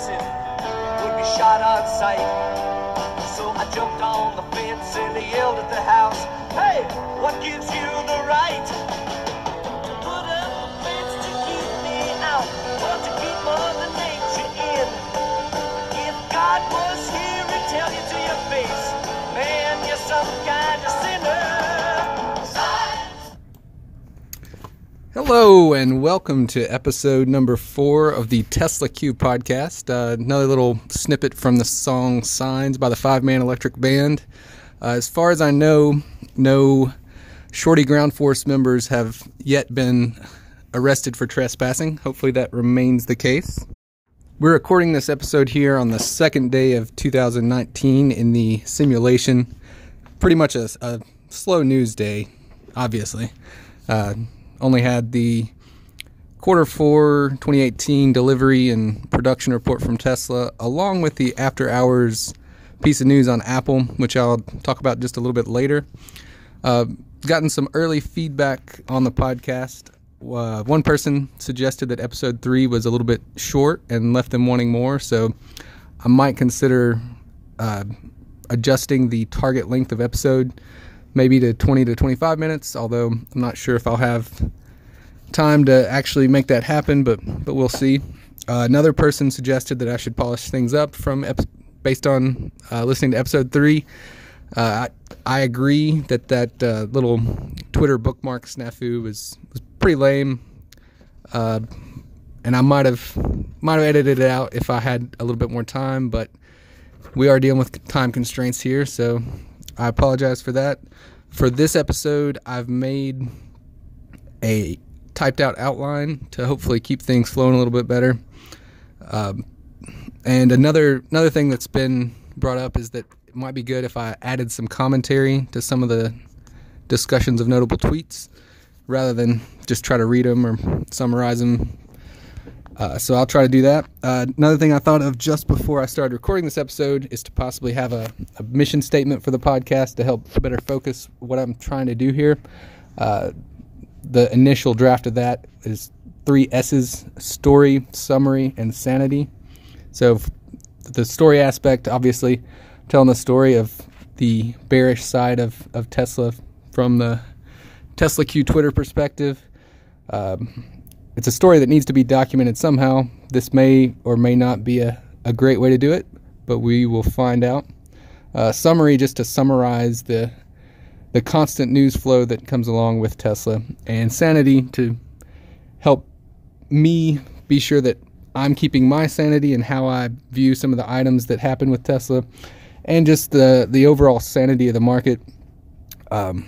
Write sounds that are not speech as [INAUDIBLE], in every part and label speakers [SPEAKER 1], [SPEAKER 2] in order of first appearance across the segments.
[SPEAKER 1] trespassing would be shot on sight. So I jumped on the fence and yelled at the house, Hey, what gives you the right
[SPEAKER 2] Hello, and welcome to episode number four of the Tesla Q podcast. Uh, another little snippet from the song Signs by the Five Man Electric Band. Uh, as far as I know, no Shorty Ground Force members have yet been arrested for trespassing. Hopefully, that remains the case. We're recording this episode here on the second day of 2019 in the simulation. Pretty much a, a slow news day, obviously. Uh, only had the quarter four 2018 delivery and production report from Tesla, along with the after hours piece of news on Apple, which I'll talk about just a little bit later. Uh, gotten some early feedback on the podcast. Uh, one person suggested that episode three was a little bit short and left them wanting more, so I might consider uh, adjusting the target length of episode maybe to 20 to 25 minutes, although I'm not sure if I'll have time to actually make that happen, but but we'll see. Uh, another person suggested that I should polish things up from ep- based on uh, listening to episode three. Uh, I, I agree that that uh, little Twitter bookmark snafu was was pretty lame, uh, and I might have might have edited it out if I had a little bit more time, but we are dealing with time constraints here, so I apologize for that. For this episode, I've made a typed out outline to hopefully keep things flowing a little bit better. Um, and another another thing that's been brought up is that it might be good if I added some commentary to some of the discussions of notable tweets rather than just try to read them or summarize them. Uh, so I'll try to do that. Uh, another thing I thought of just before I started recording this episode is to possibly have a, a mission statement for the podcast to help better focus what I'm trying to do here. Uh, the initial draft of that is three S's story, summary, and sanity. So, the story aspect, obviously, telling the story of the bearish side of, of Tesla from the Tesla Q Twitter perspective. Um, it's a story that needs to be documented somehow. This may or may not be a, a great way to do it, but we will find out. Uh, summary, just to summarize the the constant news flow that comes along with Tesla, and sanity to help me be sure that I'm keeping my sanity and how I view some of the items that happen with Tesla, and just the the overall sanity of the market. Um,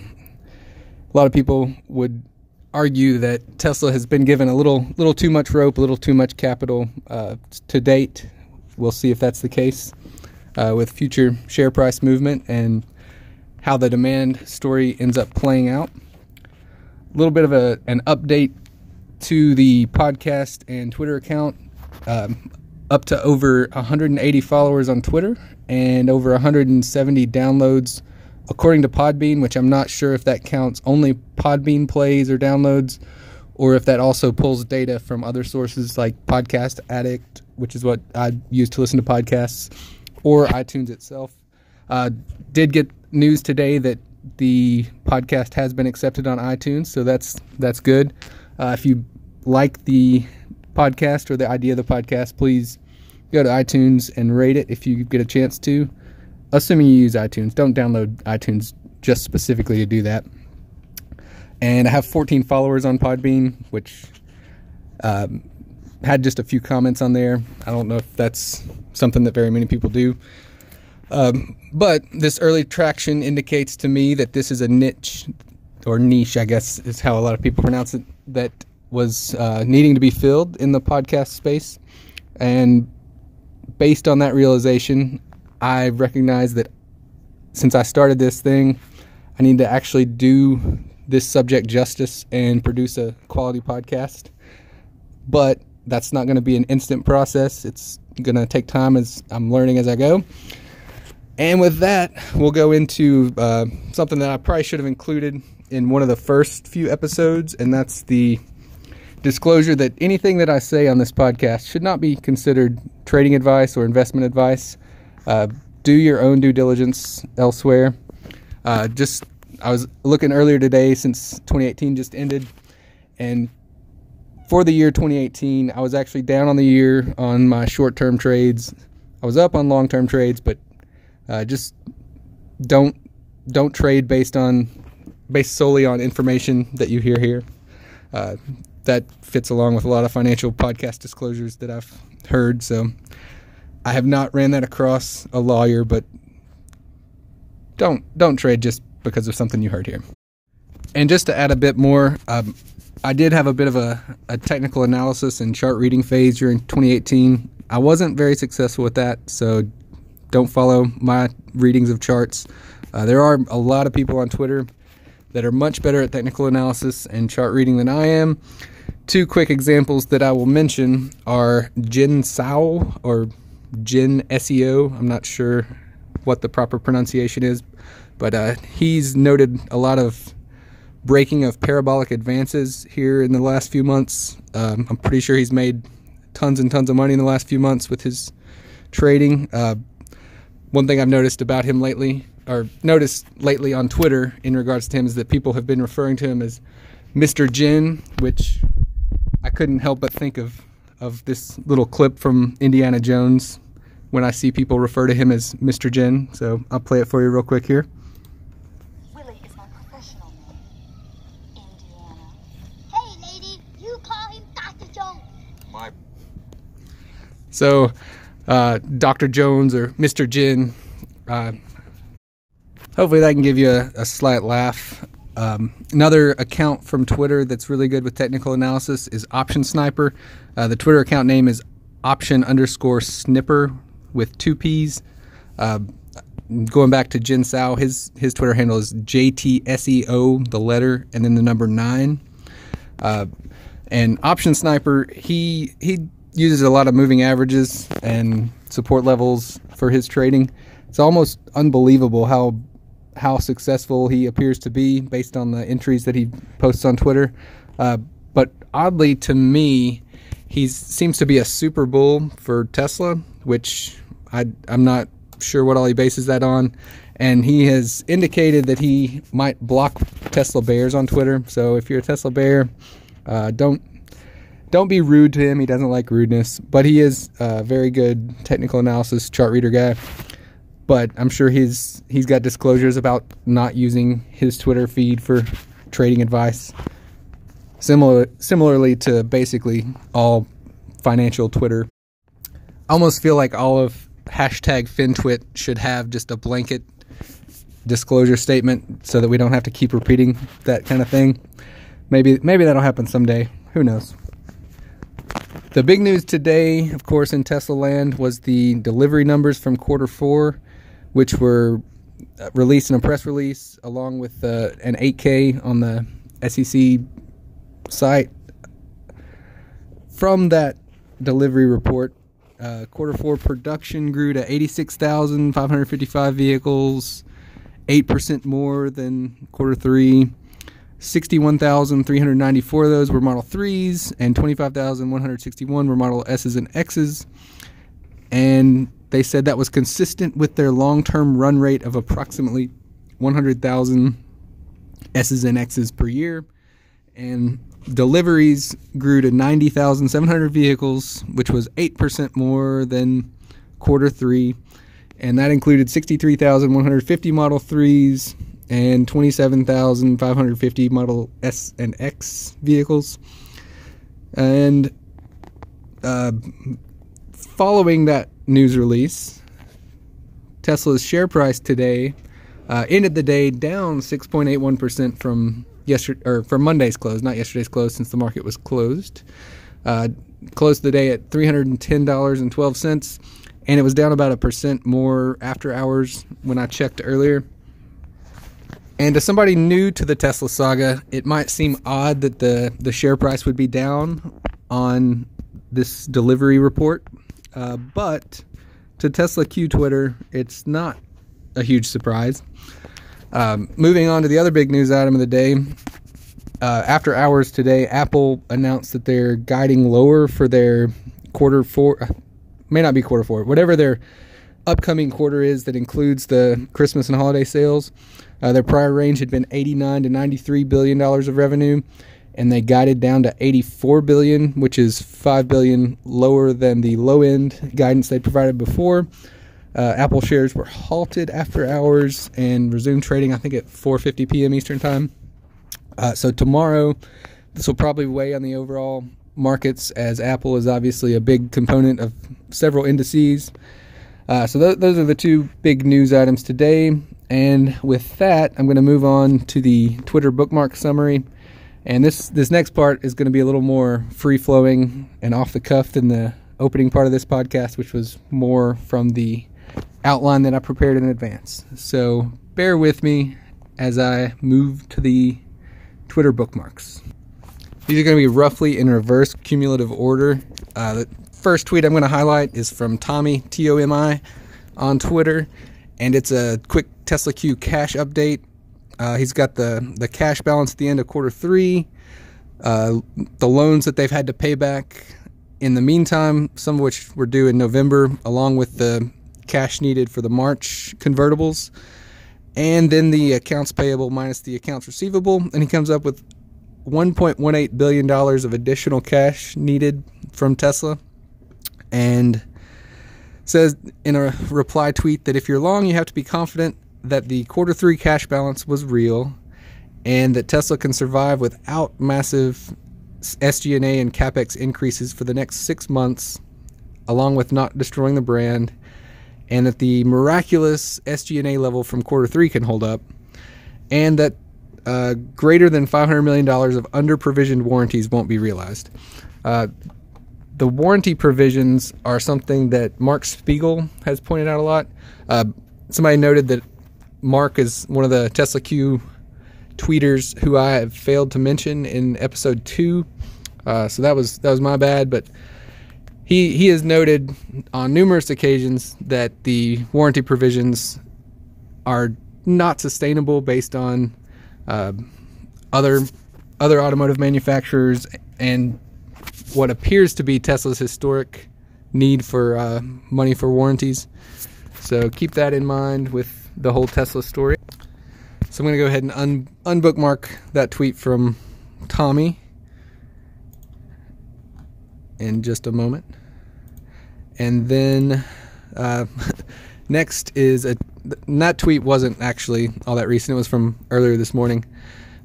[SPEAKER 2] a lot of people would argue that Tesla has been given a little little too much rope, a little too much capital uh, to date. We'll see if that's the case uh, with future share price movement and how the demand story ends up playing out. A little bit of a, an update to the podcast and Twitter account. Um, up to over 180 followers on Twitter and over 170 downloads according to Podbean, which I'm not sure if that counts only Podbean plays or downloads, or if that also pulls data from other sources like Podcast Addict, which is what I use to listen to podcasts, or iTunes itself. Uh, did get news today that the podcast has been accepted on iTunes, so that's that's good. Uh, if you like the podcast or the idea of the podcast, please go to iTunes and rate it if you get a chance to. Assuming you use iTunes, don't download iTunes just specifically to do that. And I have 14 followers on Podbean, which um, had just a few comments on there. I don't know if that's something that very many people do. Um, but this early traction indicates to me that this is a niche, or niche, I guess is how a lot of people pronounce it, that was uh, needing to be filled in the podcast space. And based on that realization, I recognize that since I started this thing, I need to actually do this subject justice and produce a quality podcast. But that's not going to be an instant process. It's going to take time as I'm learning as I go. And with that, we'll go into uh, something that I probably should have included in one of the first few episodes, and that's the disclosure that anything that I say on this podcast should not be considered trading advice or investment advice. Uh, do your own due diligence elsewhere. Uh, just I was looking earlier today since 2018 just ended, and for the year 2018, I was actually down on the year on my short-term trades. I was up on long-term trades, but uh, just don't don't trade based on based solely on information that you hear here. Uh, that fits along with a lot of financial podcast disclosures that I've heard. So I have not ran that across a lawyer, but don't don't trade just because of something you heard here. And just to add a bit more, um, I did have a bit of a, a technical analysis and chart reading phase during 2018. I wasn't very successful with that, so don't follow my readings of charts. Uh, there are a lot of people on Twitter that are much better at technical analysis and chart reading than I am. Two quick examples that I will mention are Jin Sao or Jin SEO. I'm not sure what the proper pronunciation is, but uh, he's noted a lot of breaking of parabolic advances here in the last few months. Um, I'm pretty sure he's made tons and tons of money in the last few months with his trading. Uh, one thing I've noticed about him lately, or noticed lately on Twitter in regards to him, is that people have been referring to him as Mr. Jin, which I couldn't help but think of of this little clip from Indiana Jones when I see people refer to him as Mr. Jin. So I'll play it for you real quick here.
[SPEAKER 3] Willie is my professional name. Indiana. Hey, lady, you call him Dr. Jones.
[SPEAKER 1] My
[SPEAKER 2] So, uh, Dr. Jones or Mr. Jin, uh, hopefully that can give you a, a slight laugh. Um, another account from Twitter that's really good with technical analysis is Option Sniper. Uh, the Twitter account name is option underscore snipper with two P's. Uh, going back to Jin Sao, his his Twitter handle is JTSEO, the letter, and then the number nine. Uh, and Option Sniper, he he uses a lot of moving averages and support levels for his trading. It's almost unbelievable how how successful he appears to be based on the entries that he posts on Twitter. Uh, but oddly to me, he seems to be a super bull for Tesla, which I, I'm not sure what all he bases that on. And he has indicated that he might block Tesla bears on Twitter. So if you're a Tesla bear, uh, don't don't be rude to him. He doesn't like rudeness, but he is a very good technical analysis chart reader guy. But I'm sure he's he's got disclosures about not using his Twitter feed for trading advice. Similar similarly to basically all financial Twitter. I almost feel like all of hashtag FinTwit should have just a blanket disclosure statement so that we don't have to keep repeating that kind of thing. Maybe maybe that'll happen someday. Who knows? The big news today, of course, in Tesla land was the delivery numbers from quarter four, which were uh, released in a press release along with uh, an 8K on the SEC site. From that delivery report, uh, quarter four production grew to 86,555 vehicles, 8% more than quarter three. 61,394 of those were Model 3s, and 25,161 were Model S's and X's. And they said that was consistent with their long term run rate of approximately 100,000 S's and X's per year. And deliveries grew to 90,700 vehicles, which was 8% more than quarter three. And that included 63,150 Model 3s and 27,550 Model S and X vehicles. And uh, following that news release, Tesla's share price today uh, ended the day down 6.81% from yesterday or for Monday's close, not yesterday's close, since the market was closed. Uh, closed the day at $310.12, and it was down about a percent more after hours when I checked earlier. And to somebody new to the Tesla saga, it might seem odd that the, the share price would be down on this delivery report. Uh, but to Tesla Q Twitter, it's not a huge surprise. Um, moving on to the other big news item of the day uh, after hours today, Apple announced that they're guiding lower for their quarter four, may not be quarter four, whatever their upcoming quarter is that includes the Christmas and holiday sales. Uh, their prior range had been 89 to 93 billion dollars of revenue, and they guided down to 84 billion, which is 5 billion lower than the low end guidance they provided before. Uh, Apple shares were halted after hours and resumed trading, I think, at 4:50 p.m. Eastern time. Uh, so tomorrow, this will probably weigh on the overall markets, as Apple is obviously a big component of several indices. Uh, so th- those are the two big news items today. And with that, I'm going to move on to the Twitter bookmark summary. And this this next part is going to be a little more free flowing and off the cuff than the opening part of this podcast, which was more from the outline that I prepared in advance. So bear with me as I move to the Twitter bookmarks. These are going to be roughly in reverse cumulative order. Uh, the first tweet I'm going to highlight is from Tommy, T O M I, on Twitter, and it's a quick Tesla Q cash update. Uh, he's got the, the cash balance at the end of quarter three, uh, the loans that they've had to pay back in the meantime, some of which were due in November, along with the cash needed for the March convertibles, and then the accounts payable minus the accounts receivable, and he comes up with 1.18 billion dollars of additional cash needed from Tesla, and says in a reply tweet that if you're long, you have to be confident that the quarter three cash balance was real, and that Tesla can survive without massive SG&A and capex increases for the next six months, along with not destroying the brand and that the miraculous SG&A level from quarter three can hold up, and that uh, greater than $500 million of under provisioned warranties won't be realized. Uh, the warranty provisions are something that Mark Spiegel has pointed out a lot. Uh, somebody noted that Mark is one of the Tesla Q tweeters who I have failed to mention in episode two. Uh, so that was that was my bad, but he he has noted on numerous occasions that the warranty provisions are not sustainable based on uh, other other automotive manufacturers and what appears to be Tesla's historic need for uh, money for warranties. So keep that in mind with the whole Tesla story. So I'm going to go ahead and un- unbookmark that tweet from Tommy in just a moment. And then uh, [LAUGHS] next is a that tweet wasn't actually all that recent. It was from earlier this morning.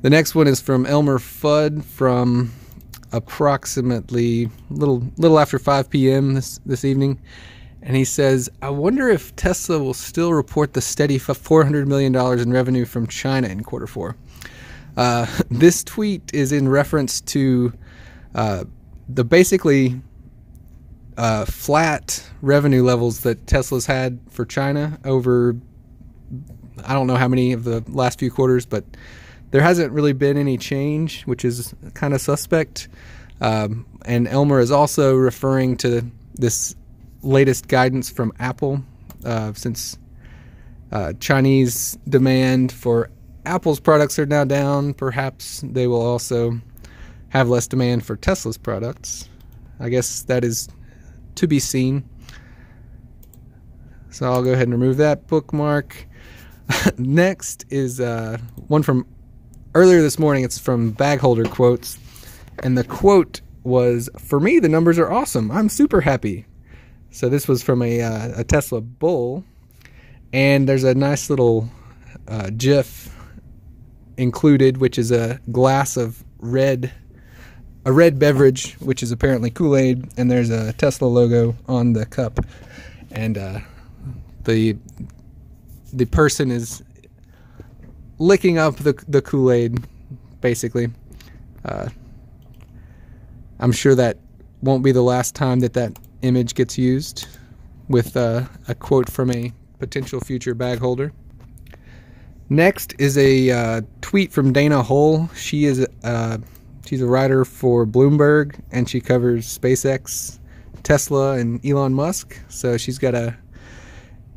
[SPEAKER 2] The next one is from Elmer Fudd from approximately little little after 5 p.m. this this evening, and he says, "I wonder if Tesla will still report the steady 400 million dollars in revenue from China in quarter four." Uh, [LAUGHS] this tweet is in reference to uh, the basically uh, flat revenue levels that Tesla's had for China over I don't know how many of the last few quarters, but there hasn't really been any change, which is kind of suspect. Um, and Elmer is also referring to this latest guidance from Apple, uh, since uh, Chinese demand for Apple's products are now down. Perhaps they will also have less demand for Tesla's products. I guess that is to be seen. So I'll go ahead and remove that bookmark. [LAUGHS] Next is uh, one from earlier this morning. It's from Bagholder Quotes. And the quote was For me, the numbers are awesome. I'm super happy. So this was from a, uh, a Tesla Bull. And there's a nice little uh, GIF included, which is a glass of red a red beverage, which is apparently Kool Aid, and there's a Tesla logo on the cup, and uh, the the person is licking up the the Kool Aid, basically. Uh, I'm sure that won't be the last time that that image gets used with uh, a quote from a potential future bag holder. Next is a uh, tweet from Dana Hull. She is uh, She's a writer for Bloomberg and she covers SpaceX, Tesla, and Elon Musk. So she's got a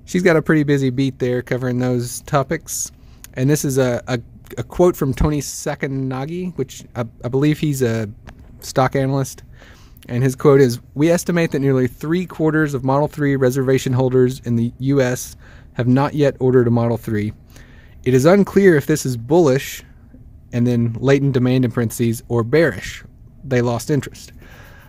[SPEAKER 2] she's got a pretty busy beat there covering those topics. And this is a, a a quote from Tony Sacconaghi, which I, I believe he's a stock analyst. And his quote is We estimate that nearly three quarters of Model 3 reservation holders in the U.S. have not yet ordered a Model 3. It is unclear if this is bullish, and then latent demand in parentheses, or bearish. They lost interest.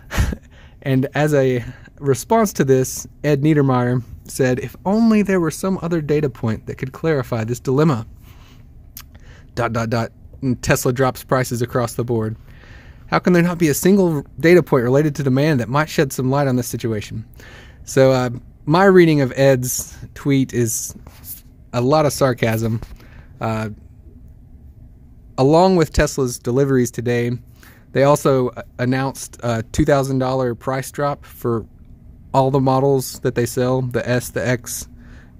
[SPEAKER 2] [LAUGHS] and as a response to this, Ed Niedermeyer said, If only there were some other data point that could clarify this dilemma. Dot, dot, dot. Tesla drops prices across the board. How can there not be a single data point related to demand that might shed some light on this situation? So, uh, my reading of Ed's tweet is a lot of sarcasm. Uh, along with Tesla's deliveries today, they also announced a $2,000 price drop for all the models that they sell the S, the X,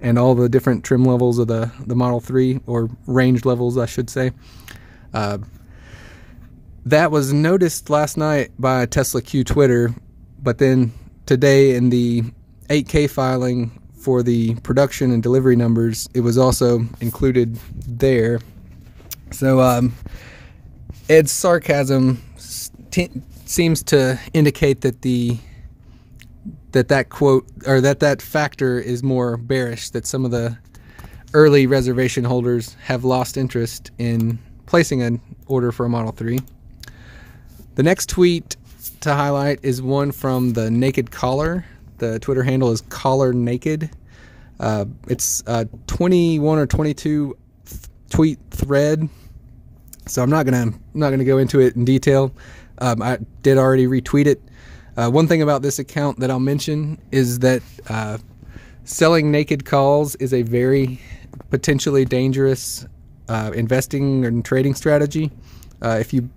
[SPEAKER 2] and all the different trim levels of the, the Model 3, or range levels, I should say. Uh, that was noticed last night by Tesla Q Twitter, but then today in the 8K filing for the production and delivery numbers, it was also included there. So um, Ed's sarcasm t- seems to indicate that the that that quote or that that factor is more bearish. That some of the early reservation holders have lost interest in placing an order for a Model 3. The next tweet to highlight is one from the Naked Caller. The Twitter handle is Caller Naked. Uh, it's a 21 or 22 th- tweet thread, so I'm not gonna I'm not gonna go into it in detail. Um, I did already retweet it. Uh, one thing about this account that I'll mention is that uh, selling naked calls is a very potentially dangerous uh, investing and trading strategy. Uh, if you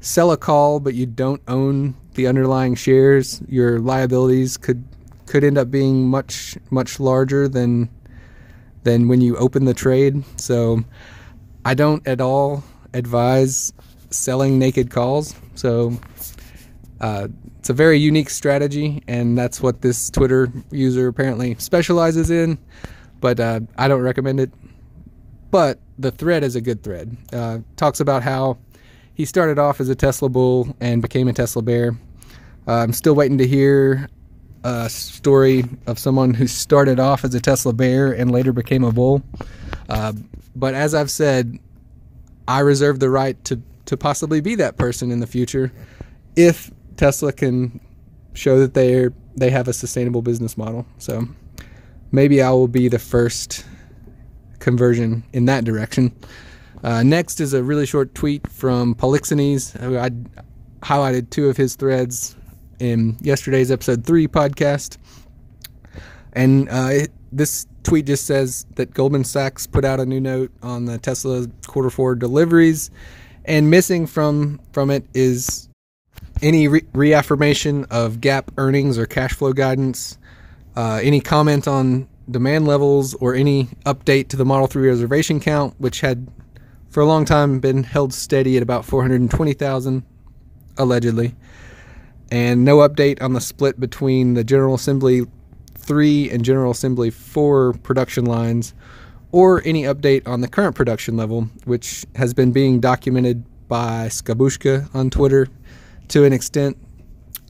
[SPEAKER 2] sell a call but you don't own the underlying shares, your liabilities could could end up being much much larger than than when you open the trade. So I don't at all advise selling naked calls. So uh, it's a very unique strategy, and that's what this Twitter user apparently specializes in. But uh, I don't recommend it. But the thread is a good thread. Uh, talks about how he started off as a Tesla bull and became a Tesla bear. Uh, I'm still waiting to hear a story of someone who started off as a Tesla bear and later became a bull. Uh, but as I've said, I reserve the right to, to possibly be that person in the future if Tesla can show that they they have a sustainable business model. So maybe I will be the first conversion in that direction. Uh, next is a really short tweet from Polixenes, I highlighted two of his threads in yesterday's episode three podcast. And uh, it, this tweet just says that Goldman Sachs put out a new note on the Tesla quarter four deliveries, and missing from from it is any re- reaffirmation of GAAP earnings or cash flow guidance, uh, any comment on demand levels, or any update to the Model 3 reservation count, which had for a long time been held steady at about 420,000, allegedly. And no update on the split between the General Assembly 3 and General Assembly 4 production lines, or any update on the current production level, which has been being documented by Skabushka on Twitter to an extent.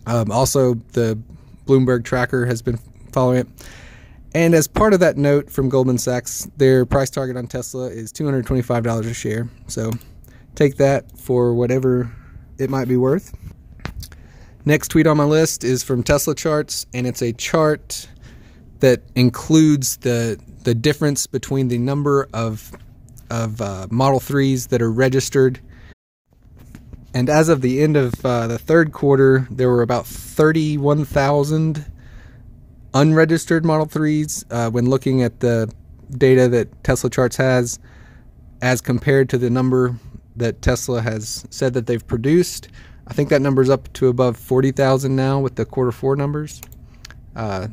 [SPEAKER 2] Um, also, the Bloomberg tracker has been following it. And as part of that note from Goldman Sachs, their price target on Tesla is $225 a share. So take that for whatever it might be worth. Next tweet on my list is from Tesla Charts, and it's a chart that includes the the difference between the number of of uh, Model 3s that are registered and as of the end of uh, the third quarter, there were about 31,000 unregistered Model 3s uh, when looking at the data that Tesla Charts has as compared to the number that Tesla has said that they've produced. I think that number is up to above 40,000 now with the quarter four numbers. Uh,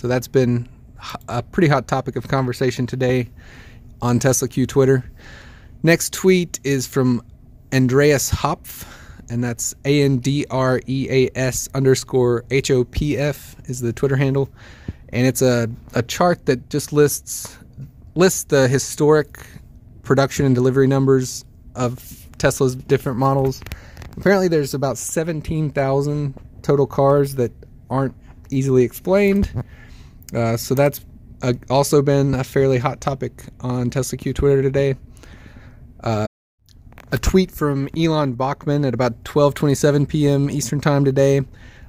[SPEAKER 2] so that's been a pretty hot topic of conversation today on Tesla Q Twitter. Next tweet is from Andreas Hopf, and that's A N D R E A S underscore H O P F is the Twitter handle, and it's a, a chart that just lists lists the historic production and delivery numbers of Tesla's different models. Apparently, there's about 17,000 total cars that aren't easily explained. Uh, so that's uh, also been a fairly hot topic on Tesla Q Twitter today. Uh, a tweet from Elon Bachman at about 12:27 p.m. Eastern Time today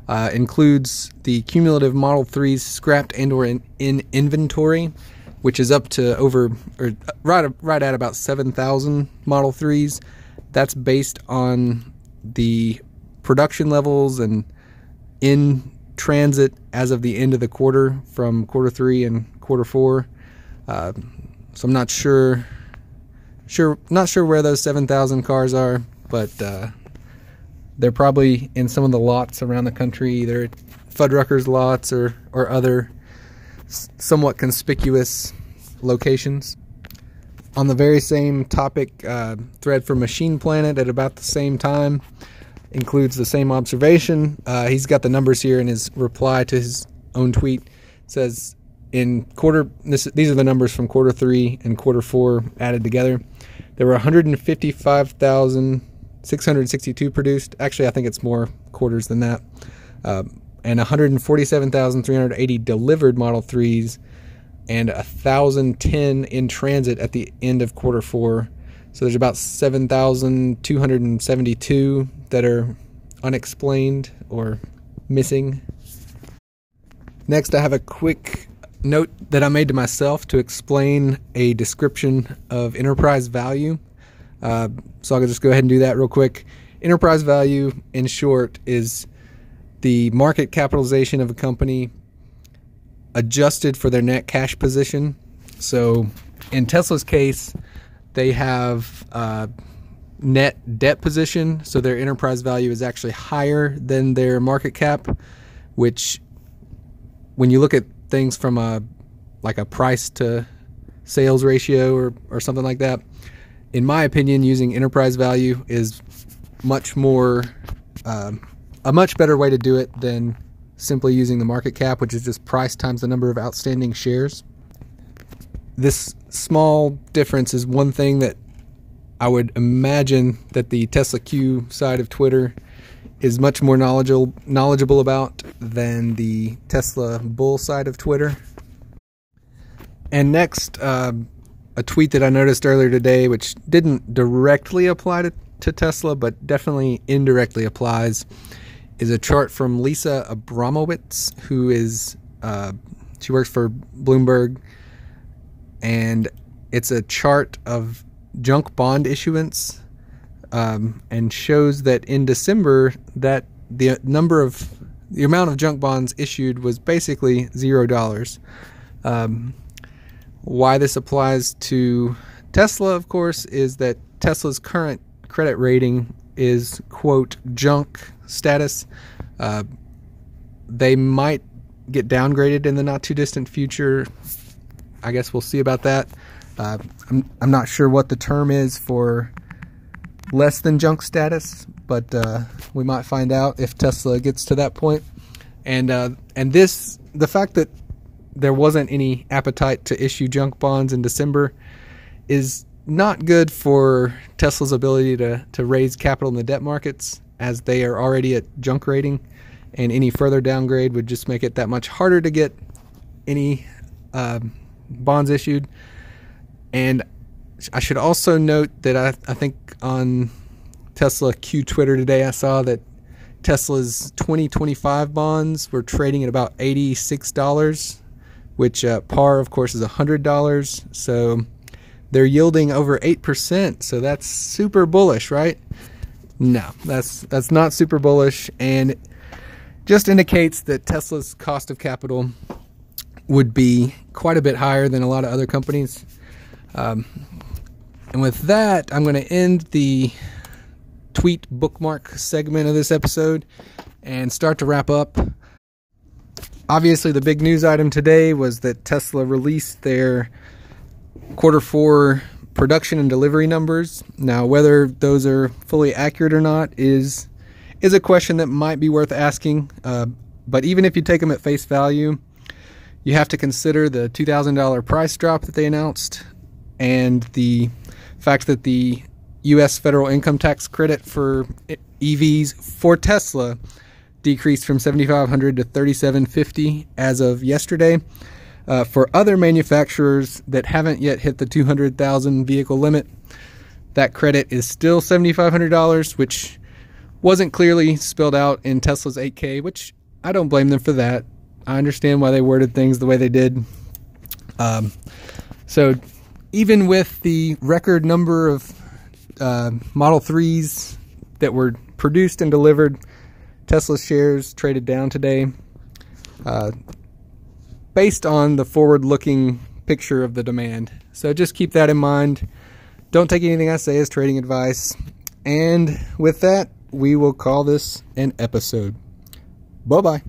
[SPEAKER 2] uh, includes the cumulative Model 3s scrapped and/or in, in, inventory, which is up to over or right right at about 7,000 Model 3s. That's based on the production levels and in transit as of the end of the quarter from quarter three and quarter four. Uh, so I'm not sure, sure, not sure where those 7,000 cars are, but uh, they're probably in some of the lots around the country, either Fuddruckers lots or or other somewhat conspicuous locations. On the very same topic, uh, thread from Machine Planet at about the same time includes the same observation. Uh, he's got the numbers here in his reply to his own tweet. It says in quarter this, these are the numbers from quarter three and quarter four added together. There were 155,662 produced. Actually, I think it's more quarters than that. Uh, and 147,380 delivered Model 3s and 1,010 in transit at the end of quarter four. So there's about 7,272 that are unexplained or missing. Next, I have a quick note that I made to myself to explain a description of enterprise value. Uh, so I'll just go ahead and do that real quick. Enterprise value, in short, is the market capitalization of a company adjusted for their net cash position. So in Tesla's case, they have uh, net debt position, so their enterprise value is actually higher than their market cap, which when you look at things from a like a price to sales ratio or, or something like that, in my opinion, using enterprise value is much more um, a much better way to do it than simply using the market cap, which is just price times the number of outstanding shares. This small difference is one thing that I would imagine that the Tesla Q side of Twitter is much more knowledgeable knowledgeable about than the Tesla Bull side of Twitter. And next, uh, a tweet that I noticed earlier today, which didn't directly apply to, to Tesla, but definitely indirectly applies, is a chart from Lisa Abramowitz, who is uh, she works for Bloomberg, and it's a chart of junk bond issuance, um, and shows that in December that the number of the amount of junk bonds issued was basically zero dollars. Um, why this applies to Tesla, of course, is that Tesla's current credit rating is quote junk status. Uh, they might get downgraded in the not too distant future. I guess we'll see about that. Uh, I'm, I'm not sure what the term is for less than junk status, but uh, we might find out if Tesla gets to that point. And uh, and this the fact that there wasn't any appetite to issue junk bonds in December is not good for Tesla's ability to to raise capital in the debt markets as they are already at junk rating, and any further downgrade would just make it that much harder to get any uh, bonds issued. And I should also note that I, I think on Tesla Q Twitter today, I saw that Tesla's 2025 bonds were trading at about $86, which uh, par, of course, is $100. So they're yielding over 8%. So that's super bullish, right? No, that's that's not super bullish and just indicates that Tesla's cost of capital would be quite a bit higher than a lot of other companies. Um, and with that, I'm going to end the tweet bookmark segment of this episode and start to wrap up. Obviously, the big news item today was that Tesla released their quarter four production and delivery numbers. Now, whether those are fully accurate or not is is a question that might be worth asking. Uh, but even if you take them at face value, you have to consider the $2,000 price drop that they announced and the fact that the U.S. federal income tax credit for EVs for Tesla decreased from 7,500 to 3,750 as of yesterday. Uh, for other manufacturers that haven't yet hit the 200,000 vehicle limit, that credit is still $7,500, which wasn't clearly spelled out in Tesla's 8K, which I don't blame them for that. I understand why they worded things the way they did. Um, so, even with the record number of uh, Model 3s that were produced and delivered, Tesla shares traded down today. Uh, based on the forward looking picture of the demand. So just keep that in mind. Don't take anything I say as trading advice. And with that, we will call this an episode. Bye bye.